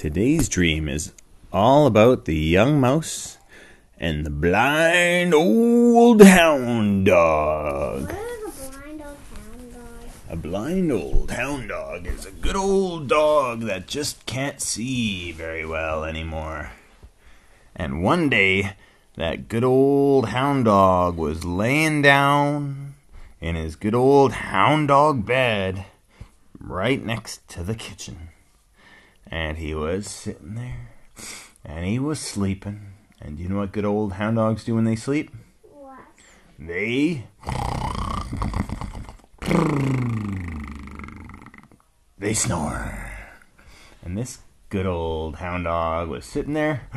Today's dream is all about the young mouse and the blind old hound dog. What is a blind old hound dog? A blind old hound dog is a good old dog that just can't see very well anymore. And one day, that good old hound dog was laying down in his good old hound dog bed right next to the kitchen. And he was sitting there and he was sleeping. And you know what good old hound dogs do when they sleep? What? They they snore. And this good old hound dog was sitting there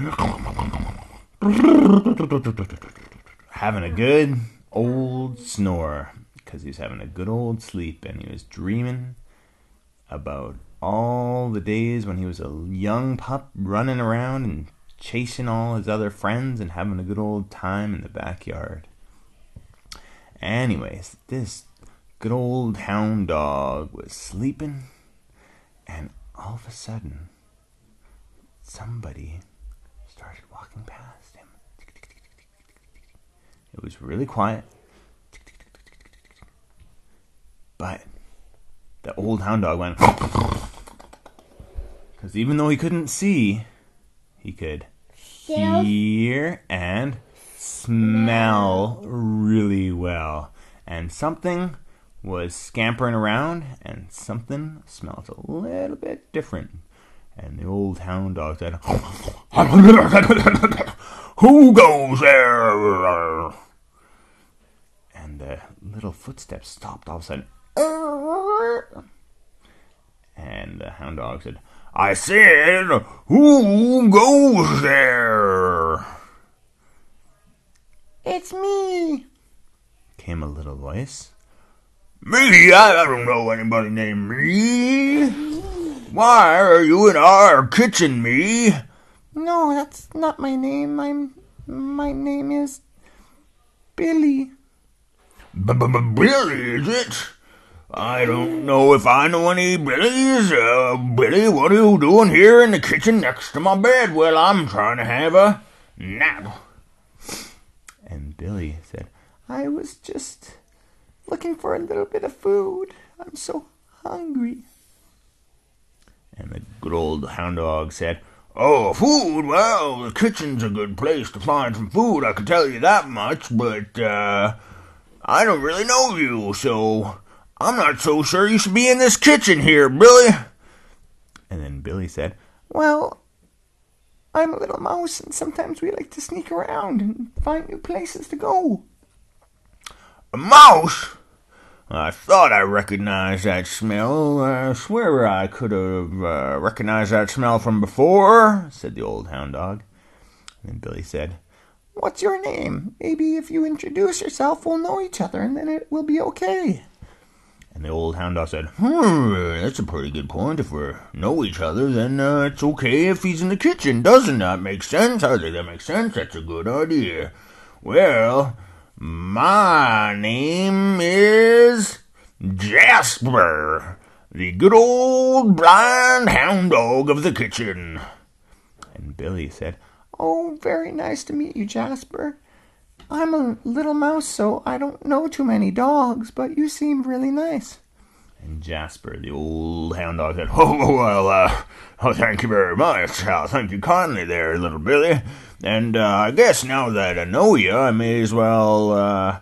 having a good old snore because he was having a good old sleep and he was dreaming about all the days when he was a young pup running around and chasing all his other friends and having a good old time in the backyard. Anyways, this good old hound dog was sleeping, and all of a sudden, somebody started walking past him. It was really quiet. But the old hound dog went. Because even though he couldn't see, he could hear and smell really well. And something was scampering around, and something smelled a little bit different. And the old hound dog said, Who goes there? And the little footsteps stopped all of a sudden. And the hound dog said, I said, who goes there? It's me, came a little voice. Me? I don't know anybody named me. Why are you in our kitchen, me? No, that's not my name. I'm. My name is Billy. Billy, is it? I don't know if I know any Billies. Uh, Billy, what are you doing here in the kitchen next to my bed? Well, I'm trying to have a nap. And Billy said, I was just looking for a little bit of food. I'm so hungry. And the good old hound dog said, Oh, food? Well, the kitchen's a good place to find some food, I can tell you that much, but, uh, I don't really know you, so I'm not so sure you should be in this kitchen here, Billy. And then Billy said, Well, I'm a little mouse, and sometimes we like to sneak around and find new places to go. A mouse? I thought I recognized that smell. I swear I could have uh, recognized that smell from before, said the old hound dog. And then Billy said, What's your name? Maybe if you introduce yourself, we'll know each other, and then it will be okay. And the old hound dog said, Hmm, that's a pretty good point. If we know each other, then uh, it's okay if he's in the kitchen. Doesn't that make sense? I think that makes sense. That's a good idea. Well, my name is Jasper, the good old blind hound dog of the kitchen. And Billy said, Oh, very nice to meet you, Jasper. I'm a little mouse, so I don't know too many dogs, but you seem really nice. And Jasper, the old hound dog, said, Oh, well, uh, oh, thank you very much. Uh, thank you kindly there, little Billy. And uh, I guess now that I know you, I may as well uh,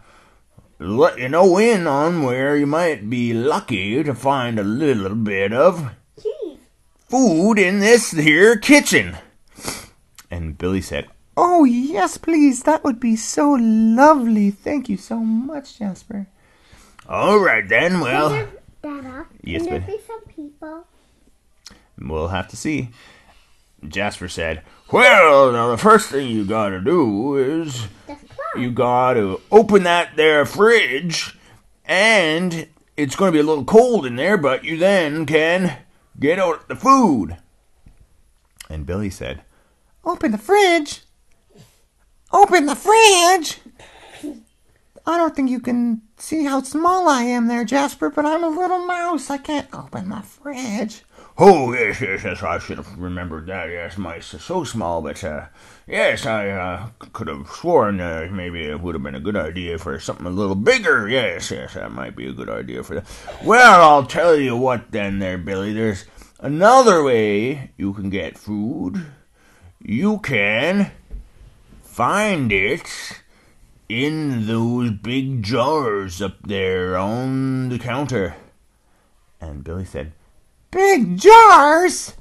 let you know in on where you might be lucky to find a little bit of food in this here kitchen. And Billy said, Oh, yes, please. That would be so lovely. Thank you so much, Jasper. All right, then. Well, Can there, Dada, Yes, can there but- be some people? we'll have to see. Jasper said, Well, now the first thing you gotta do is you gotta open that there fridge, and it's gonna be a little cold in there, but you then can get out the food. And Billy said, Open the fridge? Open the fridge? I don't think you can see how small I am there, Jasper, but I'm a little mouse. I can't open the fridge. Oh, yes, yes, yes, I should have remembered that. Yes, mice are so small, but, uh, yes, I, uh, could have sworn, uh, maybe it would have been a good idea for something a little bigger. Yes, yes, that might be a good idea for that. Well, I'll tell you what then there, Billy. There's another way you can get food. You can find it in those big jars up there on the counter. And Billy said, Big jars?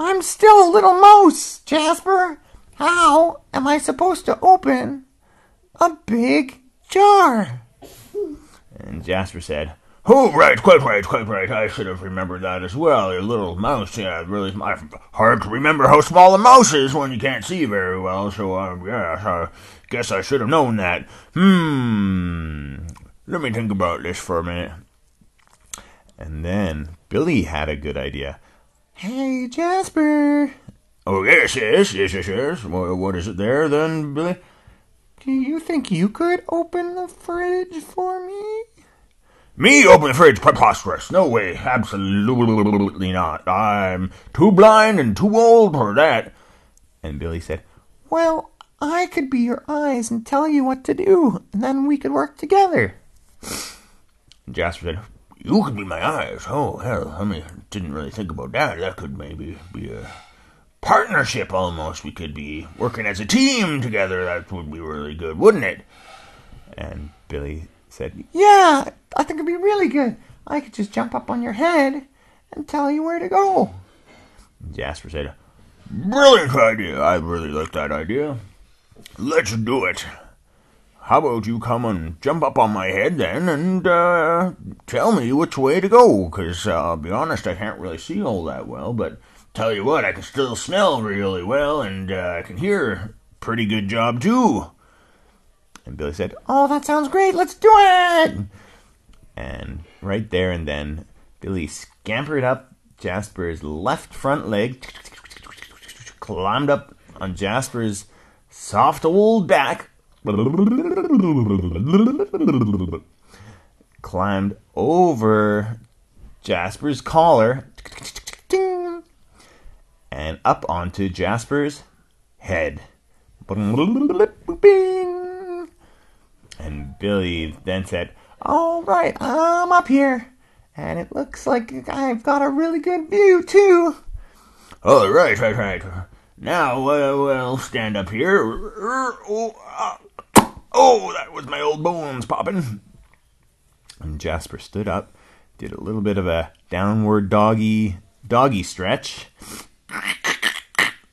I'm still a little mouse, Jasper. How am I supposed to open a big jar? And Jasper said, Oh, right, quite right, quite right. I should have remembered that as well. A little mouse, yeah, really hard to remember how small a mouse is when you can't see very well. So, uh, yeah, I guess I should have known that. Hmm. Let me think about this for a minute. And then Billy had a good idea. Hey, Jasper. Oh, yes, yes, yes, yes, yes. What is it there then, Billy? Do you think you could open the fridge for me? Me open the fridge? Preposterous. No way. Absolutely not. I'm too blind and too old for that. And Billy said, Well, I could be your eyes and tell you what to do, and then we could work together. Jasper said, You could be my eyes. Oh, hell, I mean, didn't really think about that. That could maybe be a partnership almost. We could be working as a team together. That would be really good, wouldn't it? And Billy said, Yeah, I think it'd be really good. I could just jump up on your head and tell you where to go. Jasper said, Brilliant idea. I really like that idea. Let's do it. How about you come and jump up on my head then and uh, tell me which way to go? Because uh, I'll be honest, I can't really see all that well, but tell you what, I can still smell really well and uh, I can hear pretty good job too. And Billy said, Oh, that sounds great. Let's do it. And right there and then, Billy scampered up Jasper's left front leg, climbed up on Jasper's soft old back, climbed over Jasper's collar, and up onto Jasper's head. Billy then said, All right, I'm up here. And it looks like I've got a really good view, too. All right, right, right. Now, uh, we'll stand up here. Oh, uh, oh, that was my old bones popping. And Jasper stood up, did a little bit of a downward doggy doggy stretch.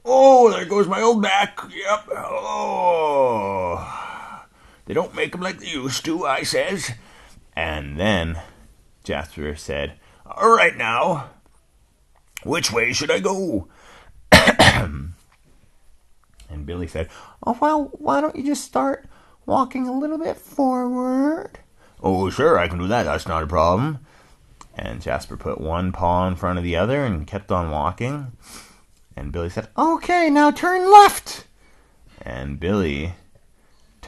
Oh, there goes my old back. Yep. Oh. They don't make 'em like they used to, I says. And then Jasper said, All right now, which way should I go? and Billy said, Oh, well, why don't you just start walking a little bit forward? Oh, sure, I can do that. That's not a problem. And Jasper put one paw in front of the other and kept on walking. And Billy said, Okay, now turn left. And Billy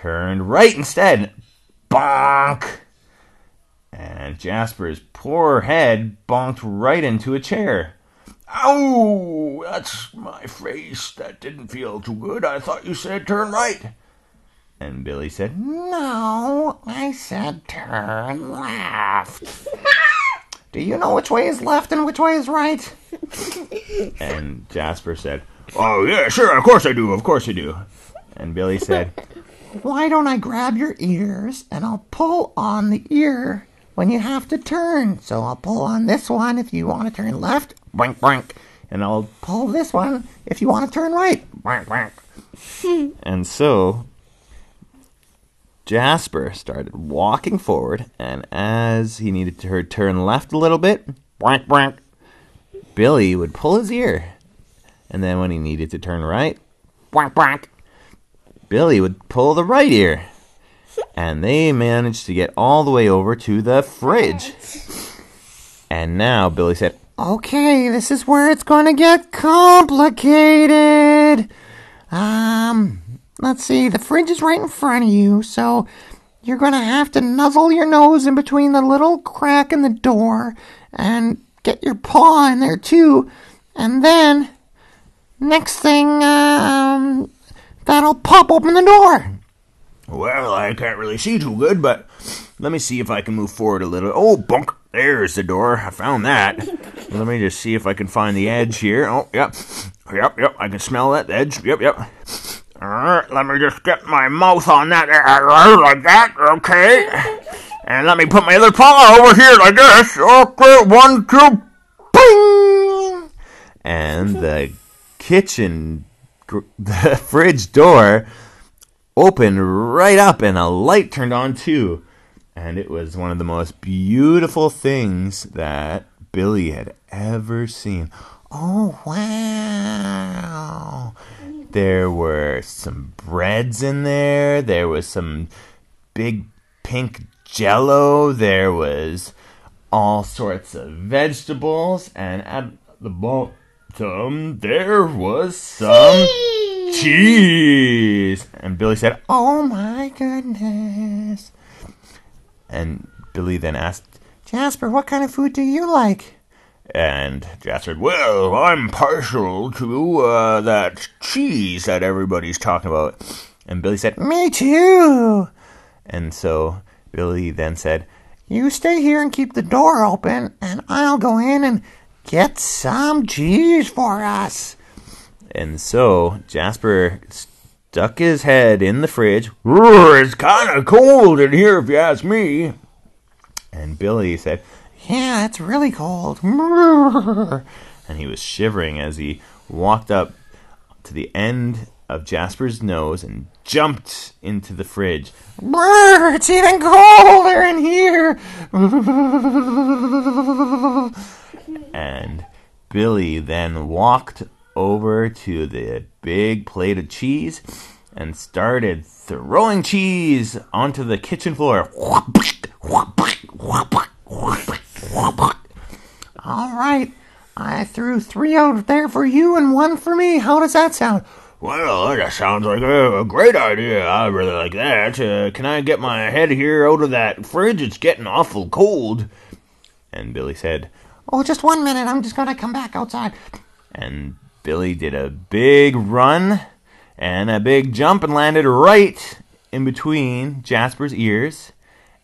turned right instead. Bonk! And Jasper's poor head bonked right into a chair. Ow! That's my face. That didn't feel too good. I thought you said turn right. And Billy said, No, I said turn left. Do you know which way is left and which way is right? and Jasper said, Oh, yeah, sure, of course I do, of course I do. And Billy said, why don't I grab your ears and I'll pull on the ear when you have to turn? So I'll pull on this one if you want to turn left, boink, boink. And I'll pull this one if you want to turn right, boink, boink. and so Jasper started walking forward, and as he needed to turn left a little bit, boink, boink, Billy would pull his ear. And then when he needed to turn right, boink, boink, Billy would pull the right ear. And they managed to get all the way over to the fridge. And now Billy said, Okay, this is where it's going to get complicated. Um, let's see, the fridge is right in front of you, so you're going to have to nuzzle your nose in between the little crack in the door and get your paw in there too, and then next thing, um, that'll pop open the door. Well, I can't really see too good, but let me see if I can move forward a little. Oh, bunk! There's the door. I found that. let me just see if I can find the edge here. Oh, yep. Yep, yep. I can smell that edge. Yep, yep. Alright, let me just get my mouth on that like that. Okay. And let me put my other paw over here like this. Okay, one, two, Bing! And the kitchen, the fridge door opened right up and a light turned on too. And it was one of the most beautiful things that Billy had ever seen. Oh, wow. There were some breads in there. There was some big pink jello. There was all sorts of vegetables. And at the bottom, there was some cheese. And Billy said, Oh my goodness. And Billy then asked, Jasper, what kind of food do you like? And Jasper said, Well, I'm partial to uh, that cheese that everybody's talking about. And Billy said, Me too. And so Billy then said, You stay here and keep the door open, and I'll go in and get some cheese for us. And so Jasper stuck his head in the fridge, It's kind of cold in here, if you ask me. and Billy said, Yeah, it's really cold. And he was shivering as he walked up to the end of Jasper's nose and jumped into the fridge. Brr, it's even colder in here. and Billy then walked over to the big plate of cheese and started throwing cheese onto the kitchen floor. All right, I threw three out there for you and one for me. How does that sound? Well, that sounds like a, great idea. I really like that. Uh, can I get my head here out of that fridge? It's getting awful cold. And Billy said, Oh, just one minute. I'm just going to come back outside. And Billy did a big run and a big jump and landed right in between Jasper's ears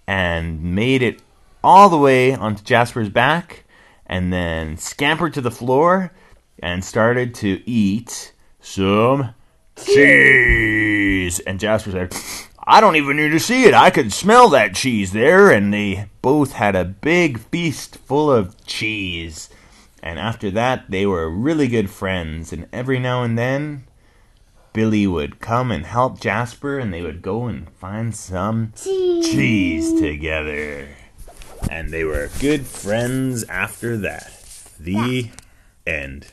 and made it all the way onto Jasper's back and then scampered to the floor and started to eat some cheese. And Jasper said, I don't even need to see it. I can smell that cheese there. And they both had a big feast full of cheese. And after that, they were really good friends. And every now and then, Billy would come and help Jasper, and they would go and find some Cheese. cheese together. And they were good friends after that. The end.